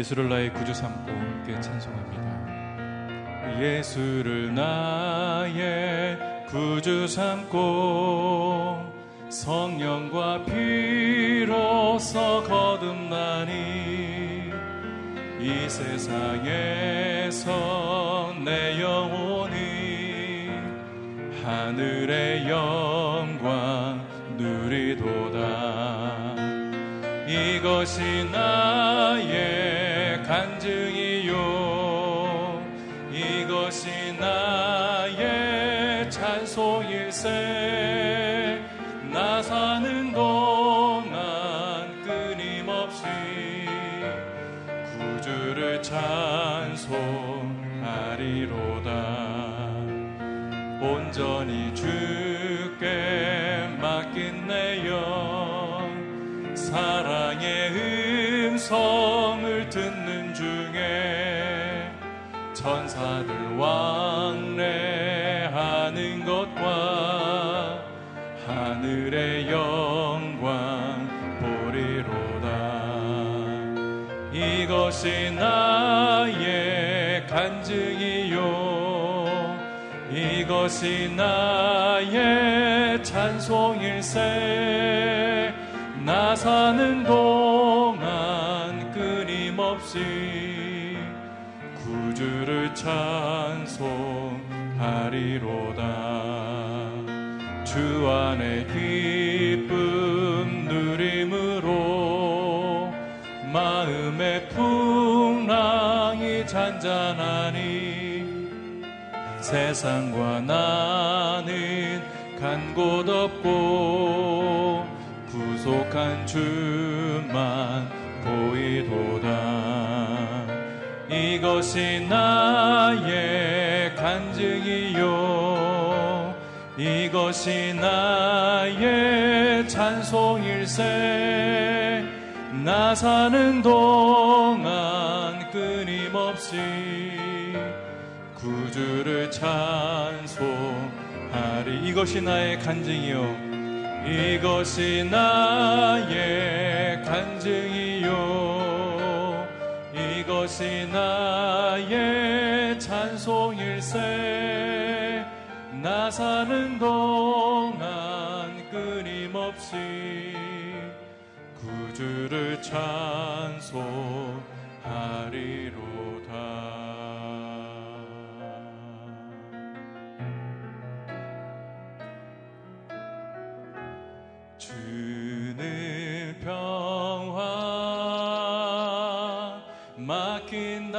예수를 나의 구주 삼고 함께 찬송합니다. 예수를 나의 구주 삼고 성령과 피로써 거듭나니 이 세상에서 내 영혼이 하늘의 영광 누리도다 이것이 나의 찬송하리로다. 온전히 주께 맡긴 내 영 사랑의 음성을 듣는 중에 천사들 왕래하는 것과 하늘의 영광 보리로다. 이것이 나 이것이 나의 찬송일세. 나 사는 동안 끊임없이 구주를 찬송하리로다. 주 안에 기쁨 누림으로 마음의 풍랑이 잔잔하니 세상과 나는 간 곳 없고 구속한 주만 보이도다. 이것이 나의 간증이요. 이것이 나의 찬송일세 나 사는 동안 끊임없이 구 주를 찬송하리. 이것이 나의 간증이요. 이것이 나의 간증이요. 이것이 나의 찬송일세. 나 사는 동안 끊임없이 구주를 찬송하리로 맡긴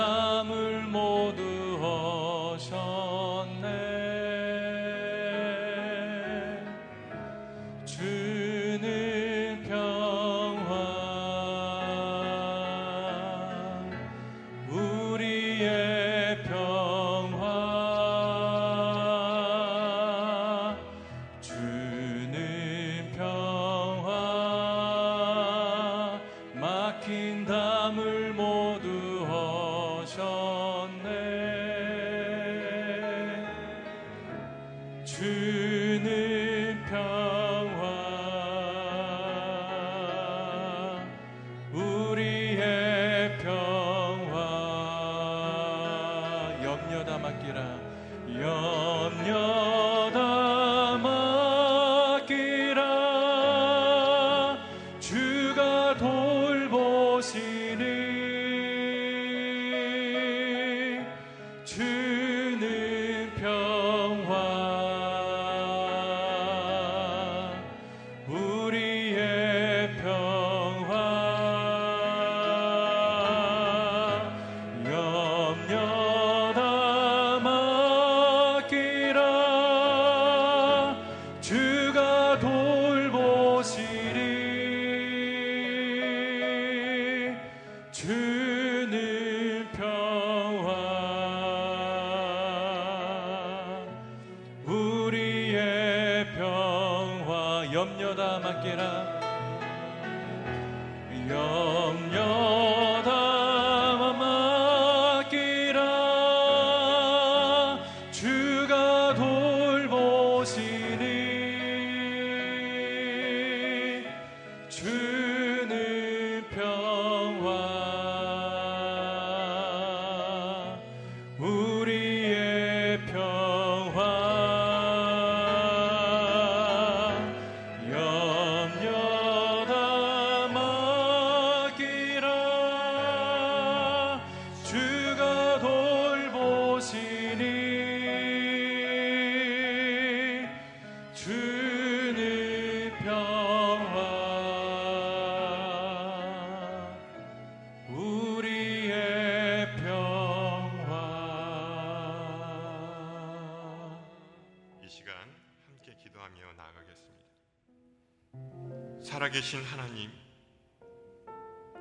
살아계신 하나님,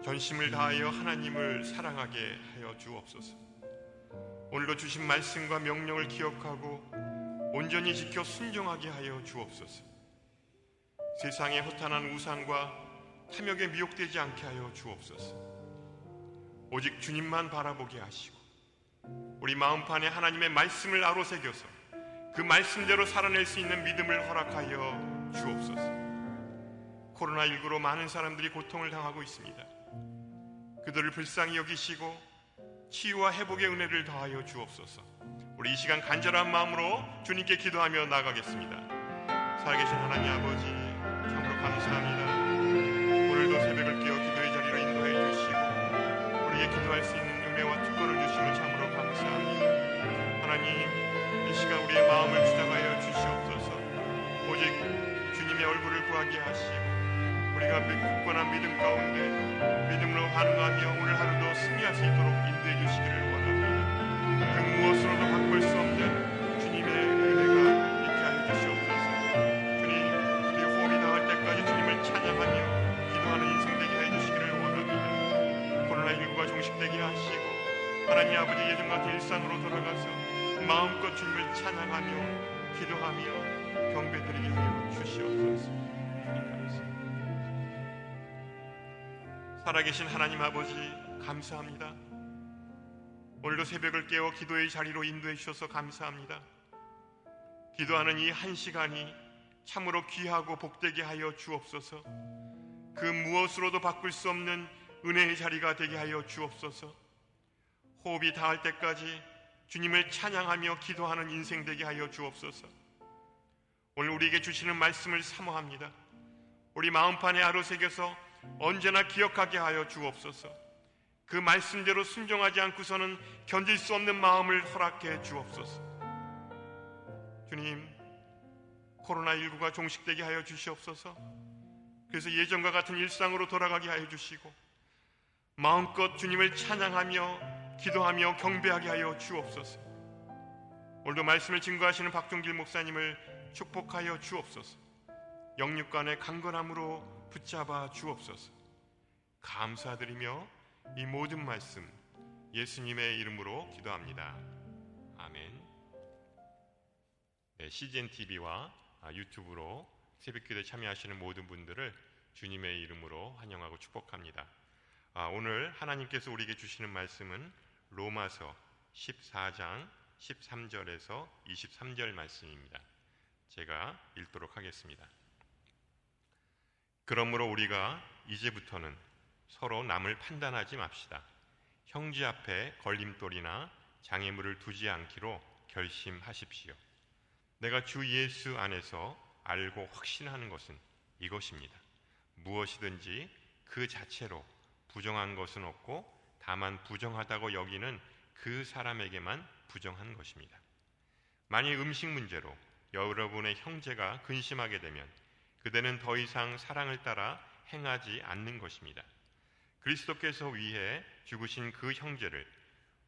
전심을 다하여 하나님을 사랑하게 하여 주옵소서. 오늘도 주신 말씀과 명령을 기억하고 온전히 지켜 순종하게 하여 주옵소서. 세상의 허탄한 우상과 탐욕에 미혹되지 않게 하여 주옵소서. 오직 주님만 바라보게 하시고 우리 마음판에 하나님의 말씀을 아로새겨서 그 말씀대로 살아낼 수 있는 믿음을 허락하여 주옵소서. 코로나19로 많은 사람들이 고통을 당하고 있습니다. 그들을 불쌍히 여기시고 치유와 회복의 은혜를 더하여 주옵소서. 우리 이 시간 간절한 마음으로 주님께 기도하며 나가겠습니다. 살아계신 하나님 아버지, 참으로 감사합니다. 오늘도 새벽을 깨어 기도의 자리로 인도해 주시고 우리에게 기도할 수 있는 은혜와 특권을 주시면 참으로 감사합니다. 하나님, 이 시간 우리의 마음을 주장하여 주시옵소서. 오직 주님의 얼굴을 구하게 하시고 우리가 굳건한 믿음 가운데 믿음으로 반응하며 오늘 하루도 승리할 수 있도록 인도해 주시기를 원합니다. 그 무엇으로도 바꿀 수 없는 주님의 은혜가 있게 하여 주시옵소서. 주님, 우리 호흡이 나올 때까지 주님을 찬양하며 기도하는 인생 되게 해 주시기를 원합니다. 코로나19가 종식되게 하시고 하나님 아버지 예전 같은 일상으로 돌아가서 마음껏 주님을 찬양하며 기도하며 경배드리게 하여 주시옵소서. 살아계신 하나님 아버지 감사합니다. 오늘도 새벽을 깨워 기도의 자리로 인도해 주셔서 감사합니다. 기도하는 이 한 시간이 참으로 귀하고 복되게 하여 주옵소서. 그 무엇으로도 바꿀 수 없는 은혜의 자리가 되게 하여 주옵소서. 호흡이 닿을 때까지 주님을 찬양하며 기도하는 인생 되게 하여 주옵소서. 오늘 우리에게 주시는 말씀을 사모합니다. 우리 마음판에 아로 새겨서 언제나 기억하게 하여 주옵소서. 그 말씀대로 순종하지 않고서는 견딜 수 없는 마음을 허락해 주옵소서. 주님, 코로나19가 종식되게 하여 주시옵소서. 그래서 예전과 같은 일상으로 돌아가게 하여 주시고, 마음껏 주님을 찬양하며 기도하며 경배하게 하여 주옵소서. 오늘도 말씀을 증거하시는 박종길 목사님을 축복하여 주옵소서. 영육간의 강건함으로 붙잡아 주옵소서. 감사드리며 이 모든 말씀 예수님의 이름으로 기도합니다. 아멘. 네, CGN TV와 아, 유튜브로 새벽기도에 참여하시는 모든 분들을 주님의 이름으로 환영하고 축복합니다. 아, 오늘 하나님께서 우리에게 주시는 말씀은 로마서 14장 13절에서 23절 말씀입니다. 제가 읽도록 하겠습니다. 그러므로 우리가 이제부터는 서로 남을 판단하지 맙시다. 형제 앞에 걸림돌이나 장애물을 두지 않기로 결심하십시오. 내가 주 예수 안에서 알고 확신하는 것은 이것입니다. 무엇이든지 그 자체로 부정한 것은 없고 다만 부정하다고 여기는 그 사람에게만 부정한 것입니다. 만일 음식 문제로 여러분의 형제가 근심하게 되면 그대는 더 이상 사랑을 따라 행하지 않는 것입니다. 그리스도께서 위해 죽으신 그 형제를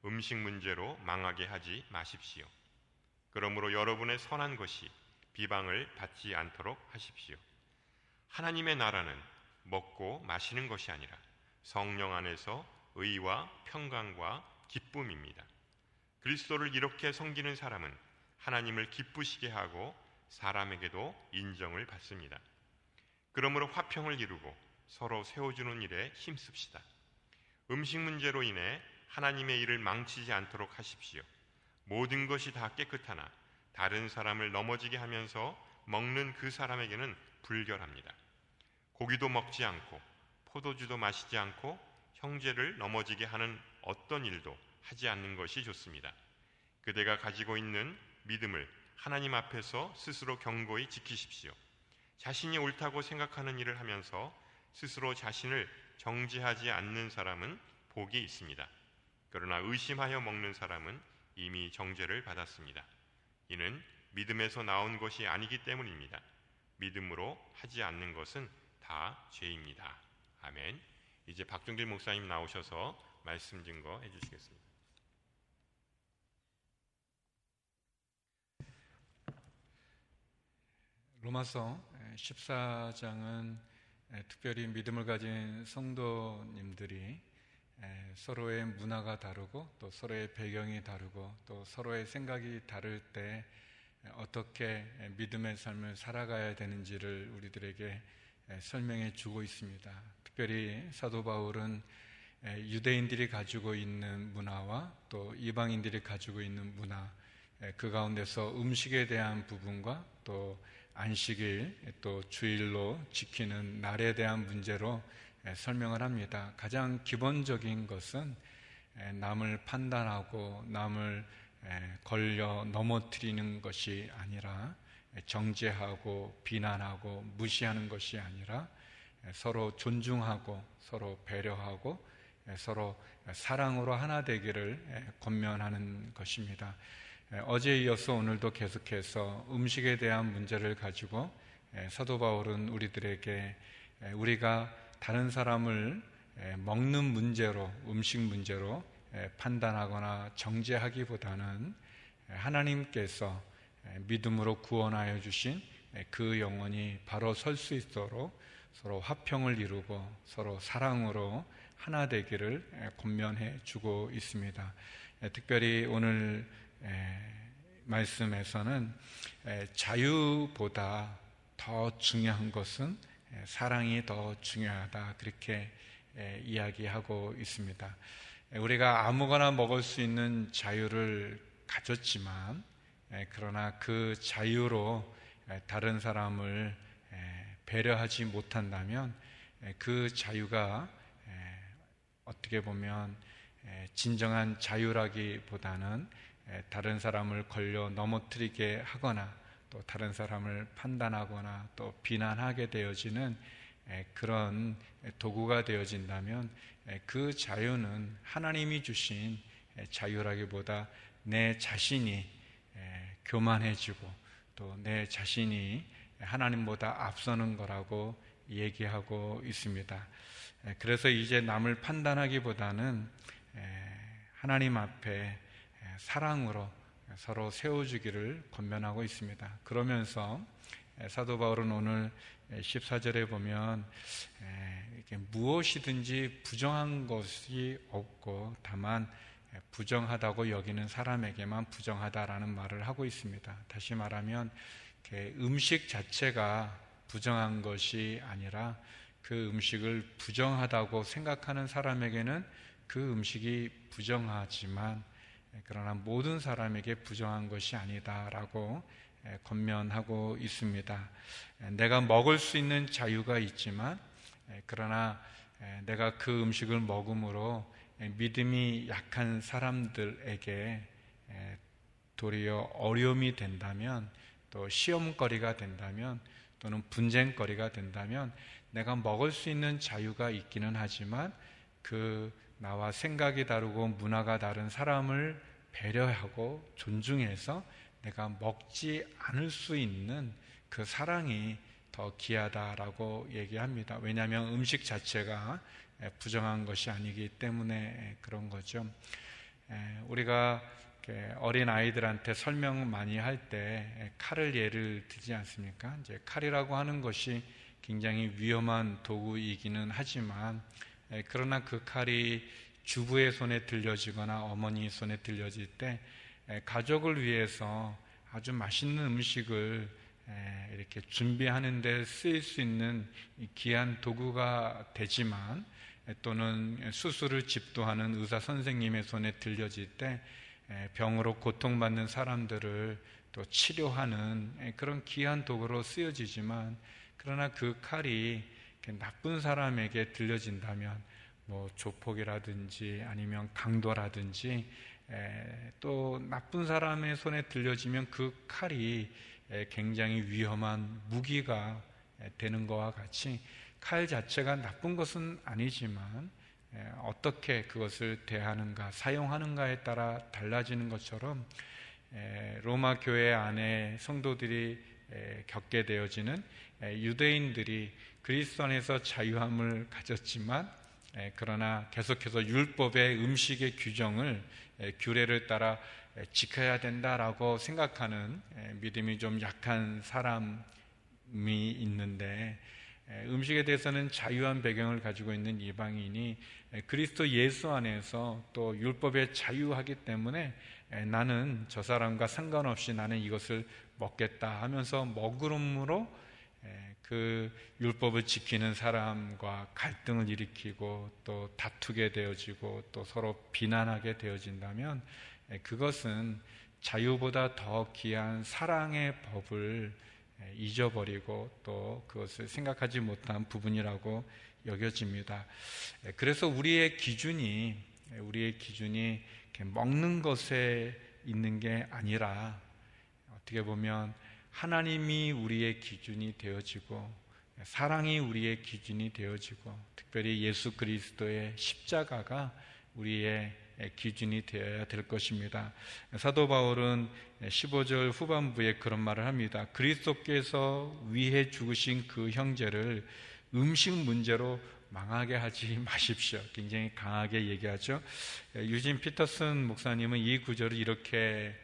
음식 문제로 망하게 하지 마십시오. 그러므로 여러분의 선한 것이 비방을 받지 않도록 하십시오. 하나님의 나라는 먹고 마시는 것이 아니라 성령 안에서 의와 평강과 기쁨입니다. 그리스도를 이렇게 섬기는 사람은 하나님을 기쁘시게 하고 사람에게도 인정을 받습니다. 그러므로 화평을 이루고 서로 세워주는 일에 힘씁시다. 음식 문제로 인해 하나님의 일을 망치지 않도록 하십시오. 모든 것이 다 깨끗하나 다른 사람을 넘어지게 하면서 먹는 그 사람에게는 불결합니다. 고기도 먹지 않고 포도주도 마시지 않고 형제를 넘어지게 하는 어떤 일도 하지 않는 것이 좋습니다. 그대가 가지고 있는 믿음을 하나님 앞에서 스스로 경고히 지키십시오. 자신이 옳다고 생각하는 일을 하면서 스스로 자신을 정지하지 않는 사람은 복이 있습니다. 그러나 의심하여 먹는 사람은 이미 정죄를 받았습니다. 이는 믿음에서 나온 것이 아니기 때문입니다. 믿음으로 하지 않는 것은 다 죄입니다. 아멘. 이제 박종길 목사님 나오셔서 말씀 증거 해 주시겠습니다. 로마서 14장은 특별히 믿음을 가진 성도님들이 서로의 문화가 다르고 또 서로의 배경이 다르고 또 서로의 생각이 다를 때 어떻게 믿음의 삶을 살아가야 되는지를 우리들에게 설명해 주고 있습니다. 특별히 사도 바울은 유대인들이 가지고 있는 문화와 또 이방인들이 가지고 있는 문화, 그 가운데서 음식에 대한 부분과 또 안식일, 또 주일로 지키는 날에 대한 문제로 설명을 합니다. 가장 기본적인 것은 남을 판단하고 남을 걸려 넘어뜨리는 것이 아니라 정죄하고 비난하고 무시하는 것이 아니라 서로 존중하고 서로 배려하고 서로 사랑으로 하나 되기를 권면하는 것입니다. 어제 이어서 오늘도 계속해서 음식에 대한 문제를 가지고 사도 바울은 우리들에게 우리가 다른 사람을 먹는 문제로, 음식 문제로 판단하거나 정죄하기보다는 하나님께서 믿음으로 구원하여 주신 그 영혼이 바로 설 수 있도록 서로 화평을 이루고 서로 사랑으로 하나 되기를 권면해 주고 있습니다. 특별히 오늘 말씀에서는 자유보다 더 중요한 것은 사랑이 더 중요하다 그렇게 이야기하고 있습니다. 우리가 아무거나 먹을 수 있는 자유를 가졌지만 그러나 그 자유로 다른 사람을 배려하지 못한다면 그 자유가 어떻게 보면 진정한 자유라기보다는 다른 사람을 걸려 넘어뜨리게 하거나 또 다른 사람을 판단하거나 또 비난하게 되어지는 그런 도구가 되어진다면 그 자유는 하나님이 주신 자유라기보다 내 자신이 교만해지고 또 내 자신이 하나님보다 앞서는 거라고 얘기하고 있습니다. 그래서 이제 남을 판단하기보다는 하나님 앞에 사랑으로 서로 세워주기를 권면하고 있습니다. 그러면서 사도 바울은 오늘 14절에 보면 무엇이든지 부정한 것이 없고 다만 부정하다고 여기는 사람에게만 부정하다라는 말을 하고 있습니다. 다시 말하면 음식 자체가 부정한 것이 아니라 그 음식을 부정하다고 생각하는 사람에게는 그 음식이 부정하지만 그러나 모든 사람에게 부정한 것이 아니다라고 권면하고 있습니다. 내가 먹을 수 있는 자유가 있지만 그러나 내가 그 음식을 먹음으로 믿음이 약한 사람들에게 도리어 어려움이 된다면 또 시험거리가 된다면 또는 분쟁거리가 된다면 내가 먹을 수 있는 자유가 있기는 하지만 그 나와 생각이 다르고 문화가 다른 사람을 배려하고 존중해서 내가 먹지 않을 수 있는 그 사랑이 더 귀하다라고 얘기합니다. 왜냐하면 음식 자체가 부정한 것이 아니기 때문에 그런 거죠. 우리가 어린 아이들한테 설명 많이 할 때 칼을 예를 들지 않습니까? 이제 칼이라고 하는 것이 굉장히 위험한 도구이기는 하지만 예, 그러나 그 칼이 주부의 손에 들려지거나 어머니 손에 들려질 때 예, 가족을 위해서 아주 맛있는 음식을 예, 이렇게 준비하는 데 쓰일 수 있는 귀한 도구가 되지만 또는 수술을 집도하는 의사 선생님의 손에 들려질 때 병으로 고통받는 사람들을 또 치료하는 그런 귀한 도구로 쓰여지지만 그러나 그 칼이 나쁜 사람에게 들려진다면 뭐 조폭이라든지 아니면 강도라든지 또 나쁜 사람의 손에 들려지면 그 칼이 굉장히 위험한 무기가 되는 것과 같이 칼 자체가 나쁜 것은 아니지만 어떻게 그것을 대하는가, 사용하는가에 따라 달라지는 것처럼 로마 교회 안에 성도들이 겪게 되어지는 유대인들이 그리스도 안에서 자유함을 가졌지만 그러나 계속해서 율법의 음식의 규정을 규례를 따라 지켜야 된다라고 생각하는 믿음이 좀 약한 사람이 있는데 음식에 대해서는 자유한 배경을 가지고 있는 이방인이 그리스도 예수 안에서 또 율법에 자유하기 때문에 나는 저 사람과 상관없이 나는 이것을 먹겠다 하면서 먹으름으로 그 율법을 지키는 사람과 갈등을 일으키고 또 다투게 되어지고 또 서로 비난하게 되어진다면 그것은 자유보다 더 귀한 사랑의 법을 잊어버리고 또 그것을 생각하지 못한 부분이라고 여겨집니다. 그래서 우리의 기준이 우리의 기준이 먹는 것에 있는 게 아니라 어떻게 보면 하나님이 우리의 기준이 되어지고 사랑이 우리의 기준이 되어지고 특별히 예수 그리스도의 십자가가 우리의 기준이 되어야 될 것입니다. 사도 바울은 15절 후반부에 그런 말을 합니다. 그리스도께서 위해 죽으신 그 형제를 음식 문제로 망하게 하지 마십시오. 굉장히 강하게 얘기하죠. 유진 피터슨 목사님은 이 구절을 이렇게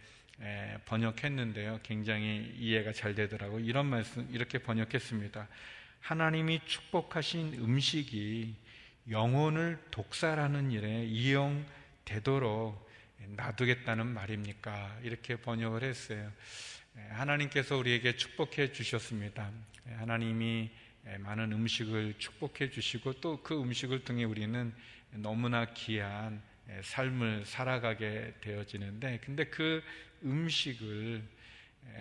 번역했는데요. 굉장히 이해가 잘 되더라고요. 이런 말씀, 이렇게 번역했습니다. 하나님이 축복하신 음식이 영혼을 독살하는 일에 이용되도록 놔두겠다는 말입니까? 이렇게 번역을 했어요. 하나님께서 우리에게 축복해 주셨습니다. 하나님이 많은 음식을 축복해 주시고 또 그 음식을 통해 우리는 너무나 귀한 삶을 살아가게 되어지는데 근데 그 음식을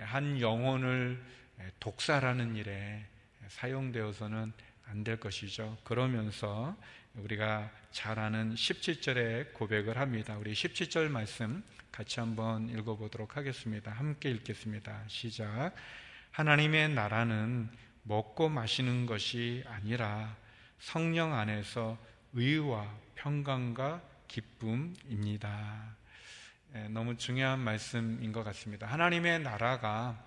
한 영혼을 독살하는 일에 사용되어서는 안 될 것이죠. 그러면서 우리가 잘 아는 17절에 고백을 합니다. 우리 17절 말씀 같이 한번 읽어보도록 하겠습니다. 함께 읽겠습니다. 시작. 하나님의 나라는 먹고 마시는 것이 아니라 성령 안에서 의와 평강과 기쁨입니다. 예, 너무 중요한 말씀인 것 같습니다. 하나님의 나라가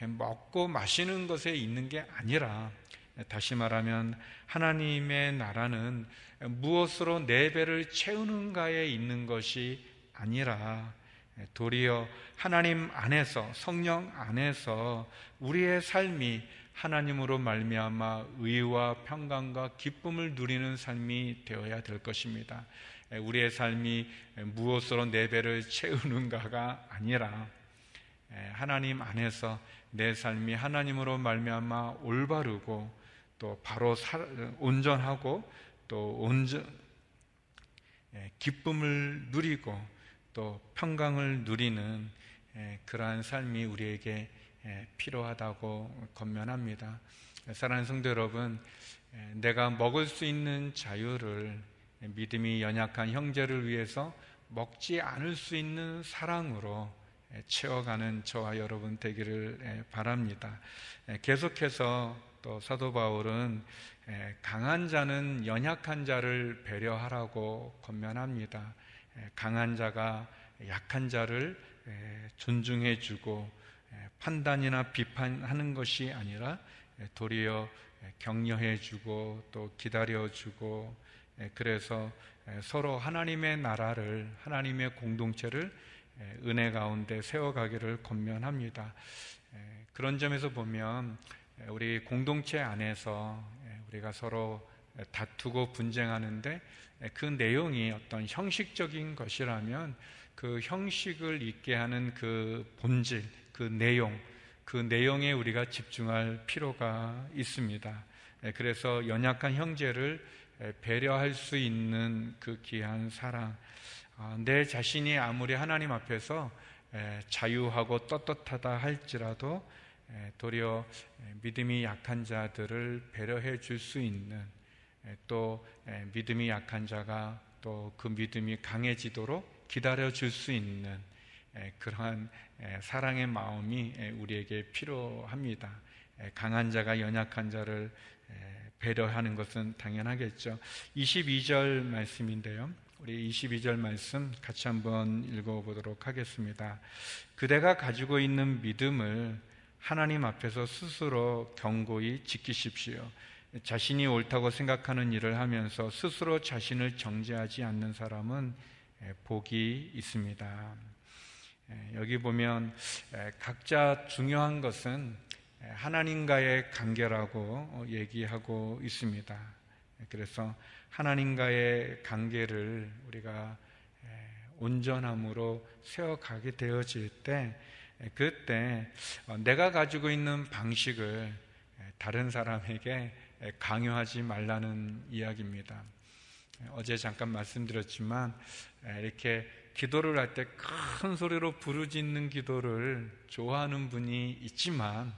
먹고 마시는 것에 있는 게 아니라 다시 말하면 하나님의 나라는 무엇으로 내 배를 채우는가에 있는 것이 아니라 도리어 하나님 안에서 성령 안에서 우리의 삶이 하나님으로 말미암아 의와 평강과 기쁨을 누리는 삶이 되어야 될 것입니다. 우리의 삶이 무엇으로 내 배를 채우는가가 아니라 하나님 안에서 내 삶이 하나님으로 말미암아 올바르고 또 바로 온전하고 또 온전 기쁨을 누리고 또 평강을 누리는 그러한 삶이 우리에게 필요하다고 건면합니다. 사랑하는 성도 여러분, 내가 먹을 수 있는 자유를 믿음이 연약한 형제를 위해서 먹지 않을 수 있는 사랑으로 채워가는 저와 여러분 되기를 바랍니다. 계속해서 또 사도 바울은 강한 자는 연약한 자를 배려하라고 건면합니다. 강한 자가 약한 자를 존중해 주고 판단이나 비판하는 것이 아니라 도리어 격려해 주고 또 기다려 주고 그래서 서로 하나님의 나라를 하나님의 공동체를 은혜 가운데 세워가기를 권면합니다. 그런 점에서 보면 우리 공동체 안에서 우리가 서로 다투고 분쟁하는데 그 내용이 어떤 형식적인 것이라면 그 형식을 있게 하는 그 본질, 그 내용, 그 내용에 우리가 집중할 필요가 있습니다. 그래서 연약한 형제를 배려할 수 있는 그 귀한 사랑, 아, 내 자신이 아무리 하나님 앞에서 자유하고 떳떳하다 할지라도 도리어 믿음이 약한 자들을 배려해 줄 수 있는 또 믿음이 약한 자가 또 그 믿음이 강해지도록 기다려 줄 수 있는 그러한 사랑의 마음이 우리에게 필요합니다. 강한 자가 연약한 자를 배려하는 것은 당연하겠죠. 22절 말씀인데요. 우리 22절 말씀 같이 한번 읽어보도록 하겠습니다. 그대가 가지고 있는 믿음을 하나님 앞에서 스스로 경고히 지키십시오. 자신이 옳다고 생각하는 일을 하면서 스스로 자신을 정죄하지 않는 사람은 복이 있습니다. 여기 보면 각자 중요한 것은 하나님과의 관계라고 얘기하고 있습니다. 그래서 하나님과의 관계를 우리가 온전함으로 세워가게 되어질 때 그때 내가 가지고 있는 방식을 다른 사람에게 강요하지 말라는 이야기입니다. 어제 잠깐 말씀드렸지만 이렇게 기도를 할 때 큰 소리로 부르짖는 기도를 좋아하는 분이 있지만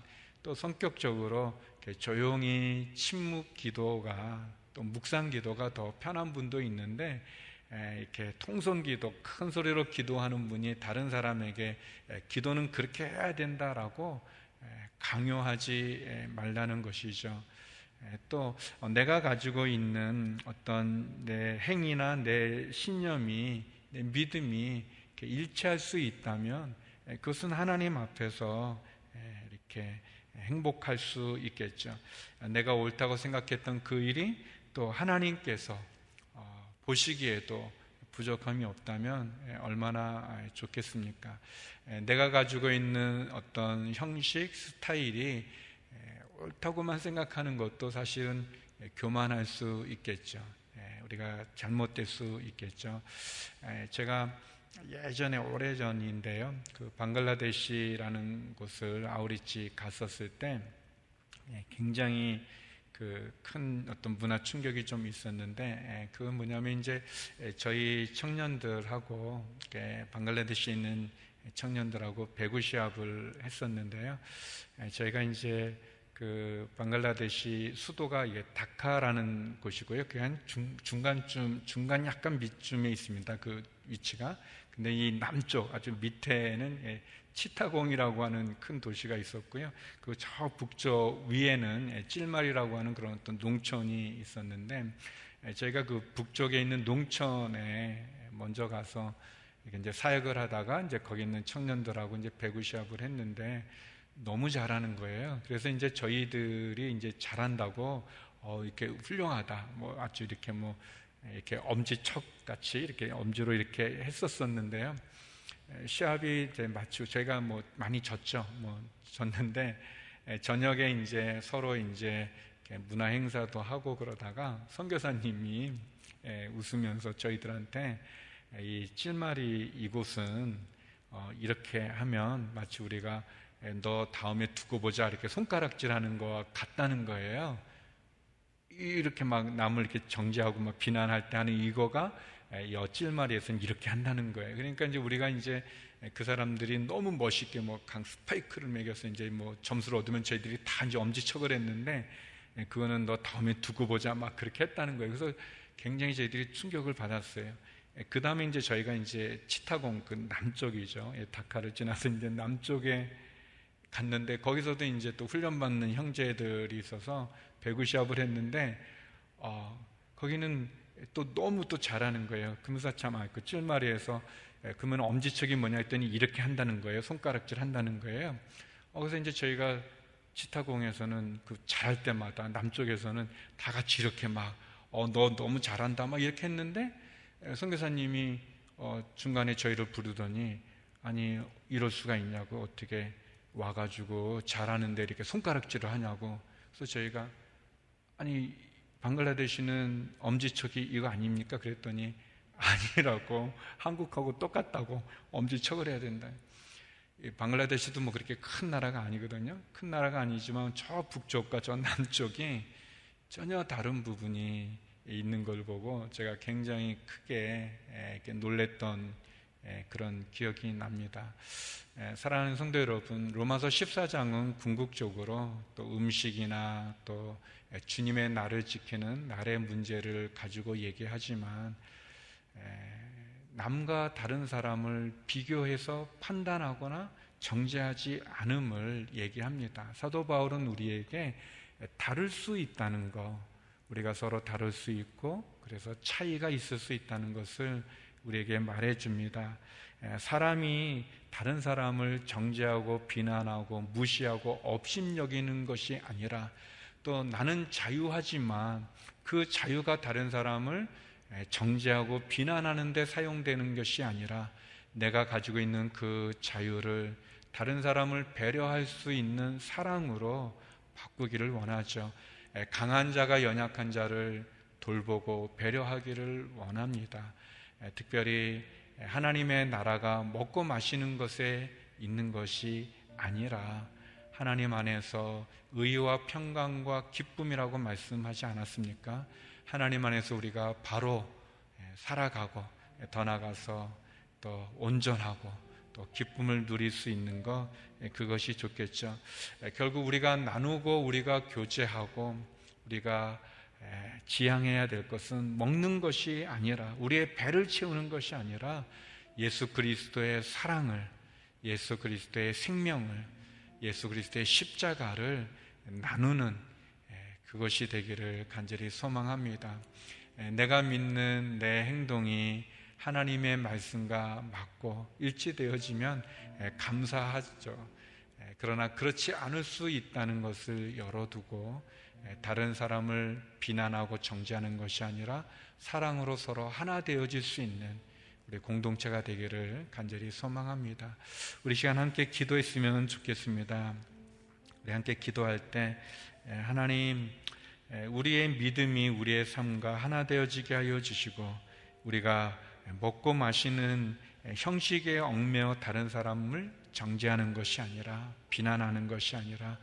또 성격적으로 조용히 침묵 기도가 또 묵상 기도가 더 편한 분도 있는데 이렇게 통성 기도, 큰 소리로 기도하는 분이 다른 사람에게 기도는 그렇게 해야 된다라고 강요하지 말라는 것이죠. 또 내가 가지고 있는 어떤 내 행위나 내 신념이 내 믿음이 일치할 수 있다면 그것은 하나님 앞에서 이렇게 행복할 수 있겠죠. 내가 옳다고 생각했던 그 일이 또 하나님께서 어, 보시기에도 부족함이 없다면 얼마나 좋겠습니까? 내가 가지고 있는 어떤 형식, 스타일이 옳다고만 생각하는 것도 사실은 교만할 수 있겠죠. 우리가 잘못될 수 있겠죠. 제가 예전에 오래전인데요. 그 방글라데시라는 곳을 아우리치 갔었을 때 굉장히 그 큰 어떤 문화 충격이 좀 있었는데 그건 뭐냐면 이제 저희 청년들하고 방글라데시에 있는 청년들하고 배구 시합을 했었는데요. 저희가 이제 그 방글라데시 수도가 이게 다카라는 곳이고요. 그한 중간쯤 중간 약간 밑쯤에 있습니다. 그 위치가. 근데 이 남쪽 아주 밑에는 예, 치타공이라고 하는 큰 도시가 있었고요. 그 저 북쪽 위에는 예, 찔말이라고 하는 그런 어떤 농촌이 있었는데 예, 저희가 그 북쪽에 있는 농촌에 먼저 가서 이제 사역을 하다가 이제 거기 있는 청년들하고 이제 배구 시합을 했는데 너무 잘하는 거예요. 그래서 이제 저희들이 이제 잘한다고 어, 이렇게 훌륭하다. 뭐 아주 이렇게 뭐 이렇게 엄지척 같이 이렇게 엄지로 이렇게 했었었는데요. 시합이 이제 마치고 저희가 뭐 많이 졌죠. 뭐 졌는데 저녁에 이제 서로 이제 문화 행사도 하고 그러다가 선교사님이 웃으면서 저희들한테 이 찔마리 이곳은 어, 이렇게 하면 마치 우리가 너 다음에 두고 보자 이렇게 손가락질하는 거와 같다는 거예요. 이렇게 막 남을 이렇게 정지하고 막 비난할 때 하는 이거가 여찔마리에서는 이렇게 한다는 거예요. 그러니까 이제 우리가 이제 그 사람들이 너무 멋있게 뭐 강 스파이크를 매겨서 이제 뭐 점수를 얻으면 저희들이 다 이제 엄지척을 했는데 그거는 너 다음에 두고 보자 막 그렇게 했다는 거예요. 그래서 굉장히 저희들이 충격을 받았어요. 그 다음에 이제 저희가 이제 치타공 그 남쪽이죠. 다카를 지나서 이제 남쪽에 갔는데 거기서도 이제 또 훈련받는 형제들이 있어서 배구 시합을 했는데 어, 거기는 또 너무 또 잘하는 거예요. 금사참 아, 그 찔마리에서 예, 그러면 엄지척이 뭐냐 했더니 이렇게 한다는 거예요. 손가락질 한다는 거예요. 어, 그래서 이제 저희가 치타공에서는 그 잘할 때마다 남쪽에서는 다 같이 이렇게 막 어, 너 너무 잘한다 막 이렇게 했는데 예, 선교사님이 어, 중간에 저희를 부르더니 아니 이럴 수가 있냐고 어떻게 와가지고 잘하는데 이렇게 손가락질을 하냐고. 그래서 저희가 아니 방글라데시는 엄지척이 이거 아닙니까? 그랬더니 아니라고 한국하고 똑같다고 엄지척을 해야 된다. 방글라데시도 뭐 그렇게 큰 나라가 아니거든요. 큰 나라가 아니지만 저 북쪽과 저 남쪽이 전혀 다른 부분이 있는 걸 보고 제가 굉장히 크게 놀랬던 그런 기억이 납니다. 사랑하는 성도 여러분, 로마서 14장은 궁극적으로 또 음식이나 또 주님의 나를 지키는 날의 문제를 가지고 얘기하지만 남과 다른 사람을 비교해서 판단하거나 정죄하지 않음을 얘기합니다. 사도 바울은 우리에게 다를 수 있다는 것, 우리가 서로 다를 수 있고 그래서 차이가 있을 수 있다는 것을 우리에게 말해줍니다. 사람이 다른 사람을 정죄하고 비난하고 무시하고 업심여기는 것이 아니라 또 나는 자유하지만 그 자유가 다른 사람을 정죄하고 비난하는 데 사용되는 것이 아니라 내가 가지고 있는 그 자유를 다른 사람을 배려할 수 있는 사랑으로 바꾸기를 원하죠. 강한 자가 연약한 자를 돌보고 배려하기를 원합니다. 특별히 하나님의 나라가 먹고 마시는 것에 있는 것이 아니라 하나님 안에서 의와 평강과 기쁨이라고 말씀하지 않았습니까? 하나님 안에서 우리가 바로 살아가고 더 나가서 또 온전하고 또 기쁨을 누릴 수 있는 것 그것이 좋겠죠. 결국 우리가 나누고 우리가 교제하고 우리가 지향해야 될 것은 먹는 것이 아니라 우리의 배를 채우는 것이 아니라 예수 그리스도의 사랑을 예수 그리스도의 생명을 예수 그리스도의 십자가를 나누는 그것이 되기를 간절히 소망합니다. 내가 믿는 내 행동이 하나님의 말씀과 맞고 일치되어지면 감사하죠. 그러나 그렇지 않을 수 있다는 것을 열어두고 다른 사람을 비난하고 정죄하는 것이 아니라 사랑으로 서로 하나 되어질 수 있는 우리 공동체가 되기를 간절히 소망합니다. 우리 시간 함께 기도했으면 좋겠습니다. 우리 함께 기도할 때 하나님 우리의 믿음이 우리의 삶과 하나 되어지게 하여 주시고 우리가 먹고 마시는 형식에 얽매어 다른 사람을 정죄하는 것이 아니라 비난하는 것이 아니라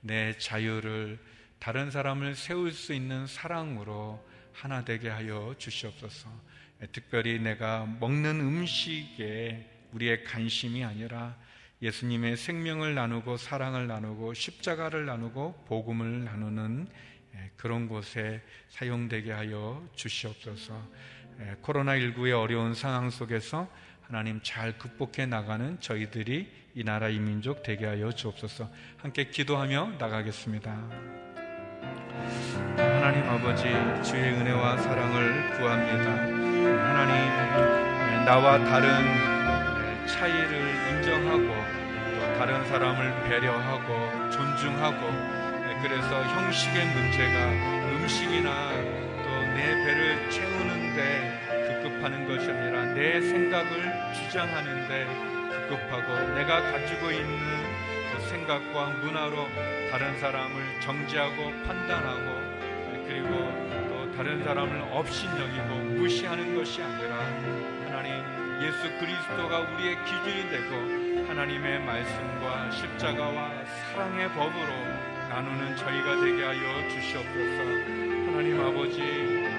내 자유를 다른 사람을 세울 수 있는 사랑으로 하나 되게 하여 주시옵소서. 특별히 내가 먹는 음식에 우리의 관심이 아니라 예수님의 생명을 나누고 사랑을 나누고 십자가를 나누고 복음을 나누는 그런 곳에 사용되게 하여 주시옵소서. 코로나19의 어려운 상황 속에서 하나님 잘 극복해 나가는 저희들이 이 나라 이 민족 되게 하여 주옵소서. 함께 기도하며 나가겠습니다. 하나님 아버지 주의 은혜와 사랑을 구합니다. 하나님 나와 다른 차이를 인정하고 또 다른 사람을 배려하고 존중하고 그래서 형식의 문제가 음식이나 또 내 배를 채우는데 급급하는 것이 아니라 내 생각을 주장하는데 급급하고 내가 가지고 있는 생각과 문화로 다른 사람을 정지하고 판단하고 그리고 또 다른 사람을 업신여기고 무시하는 것이 아니라 하나님 예수 그리스도가 우리의 기준이 되고 하나님의 말씀과 십자가와 사랑의 법으로 나누는 저희가 되게 하여 주시옵소서. 하나님 아버지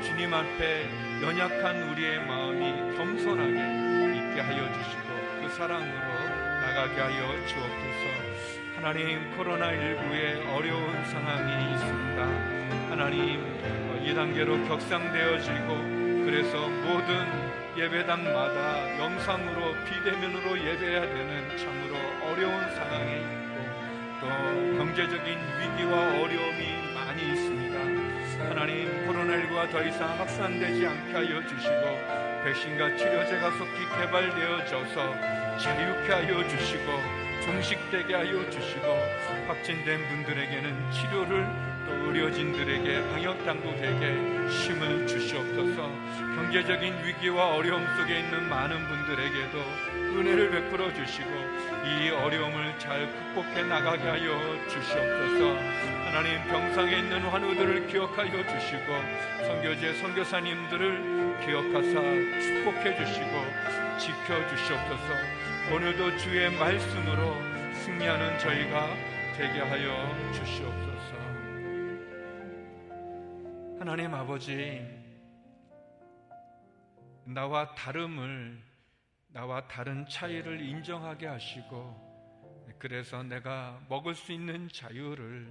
주님 앞에 연약한 우리의 마음이 겸손하게 있게 하여 주시고 그 사랑으로 나가게 하여 주옵소서 하나님 코로나19의 어려운 상황이 있습니다. 하나님 이 단계로 격상되어지고 그래서 모든 예배당마다 영상으로 비대면으로 예배해야 되는 참으로 어려운 상황에 있고 또 경제적인 위기와 어려움이 많이 있습니다. 하나님 코로나19가 더 이상 확산되지 않게 하여 주시고 백신과 치료제가 속히 개발되어져서 자유케 하여 주시고 종식되게 하여 주시고 확진된 분들에게는 치료를 또 의료진들에게 방역 당국에게 힘을 주시옵소서. 경제적인 위기와 어려움 속에 있는 많은 분들에게도 은혜를 베풀어 주시고 이 어려움을 잘 극복해 나가게 하여 주시옵소서. 하나님 병상에 있는 환우들을 기억하여 주시고 선교제 선교사님들을 기억하사 축복해 주시고 지켜 주시옵소서 오늘도 주의 말씀으로 승리하는 저희가 되게 하여 주시옵소서. 하나님 아버지, 나와 다름을, 나와 다른 차이를 인정하게 하시고, 그래서 내가 먹을 수 있는 자유를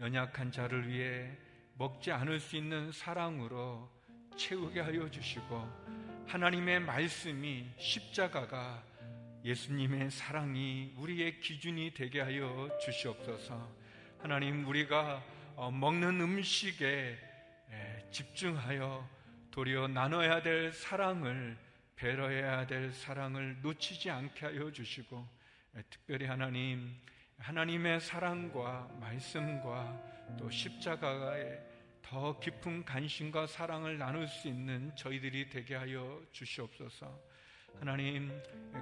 연약한 자를 위해 먹지 않을 수 있는 사랑으로 채우게 하여 주시고, 하나님의 말씀이 십자가가 예수님의 사랑이 우리의 기준이 되게 하여 주시옵소서. 하나님, 우리가 어, 먹는 음식에 집중하여 도리어 나눠야 될 사랑을, 배려해야 될 사랑을 놓치지 않게 하여 주시고, 특별히 하나님, 하나님의 사랑과 말씀과 또 십자가에 더 깊은 관심과 사랑을 나눌 수 있는 저희들이 되게 하여 주시옵소서. 하나님,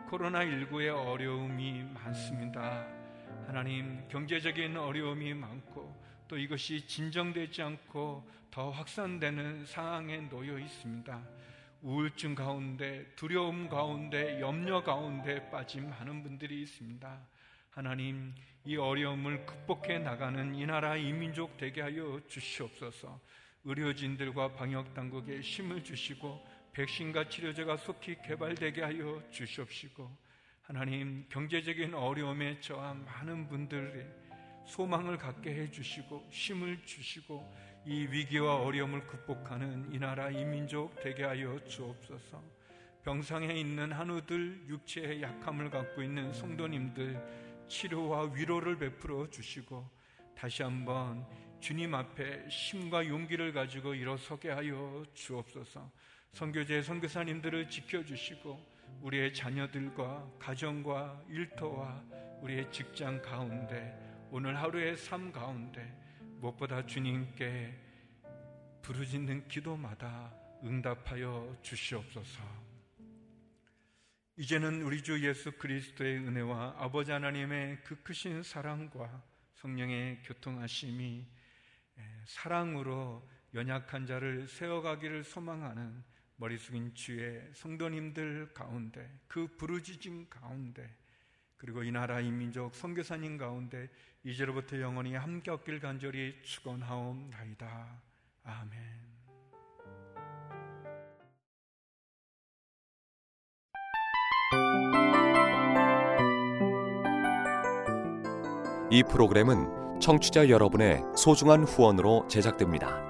코로나19의 어려움이 많습니다. 하나님, 경제적인 어려움이 많고 또 이것이 진정되지 않고 더 확산되는 상황에 놓여 있습니다. 우울증 가운데, 두려움 가운데, 염려 가운데 빠진 많은 분들이 있습니다. 하나님, 이 어려움을 극복해 나가는 이 나라 이민족 되게 하여 주시옵소서. 의료진들과 방역 당국에 힘을 주시고 백신과 치료제가 속히 개발되게 하여 주시옵시고 하나님 경제적인 어려움에 처한 많은 분들의 소망을 갖게 해 주시고 힘을 주시고 이 위기와 어려움을 극복하는 이 나라 이민족 되게 하여 주옵소서. 병상에 있는 한우들 육체의 약함을 갖고 있는 성도님들 치료와 위로를 베풀어 주시고 다시 한번 주님 앞에 힘과 용기를 가지고 일어서게 하여 주옵소서. 선교제 선교사님들을 지켜주시고 우리의 자녀들과 가정과 일터와 우리의 직장 가운데 오늘 하루의 삶 가운데 무엇보다 주님께 부르짖는 기도마다 응답하여 주시옵소서. 이제는 우리 주 예수 그리스도의 은혜와 아버지 하나님의 그 크신 사랑과 성령의 교통하심이 사랑으로 연약한 자를 세워가기를 소망하는 머리 숙인 주의 성도님들 가운데 그 부르짖음 가운데 그리고 이 나라 이민족 선교사님 가운데 이제로부터 영원히 함께 없길 간절히 축원하옵나이다. 아멘. 이 프로그램은 청취자 여러분의 소중한 후원으로 제작됩니다.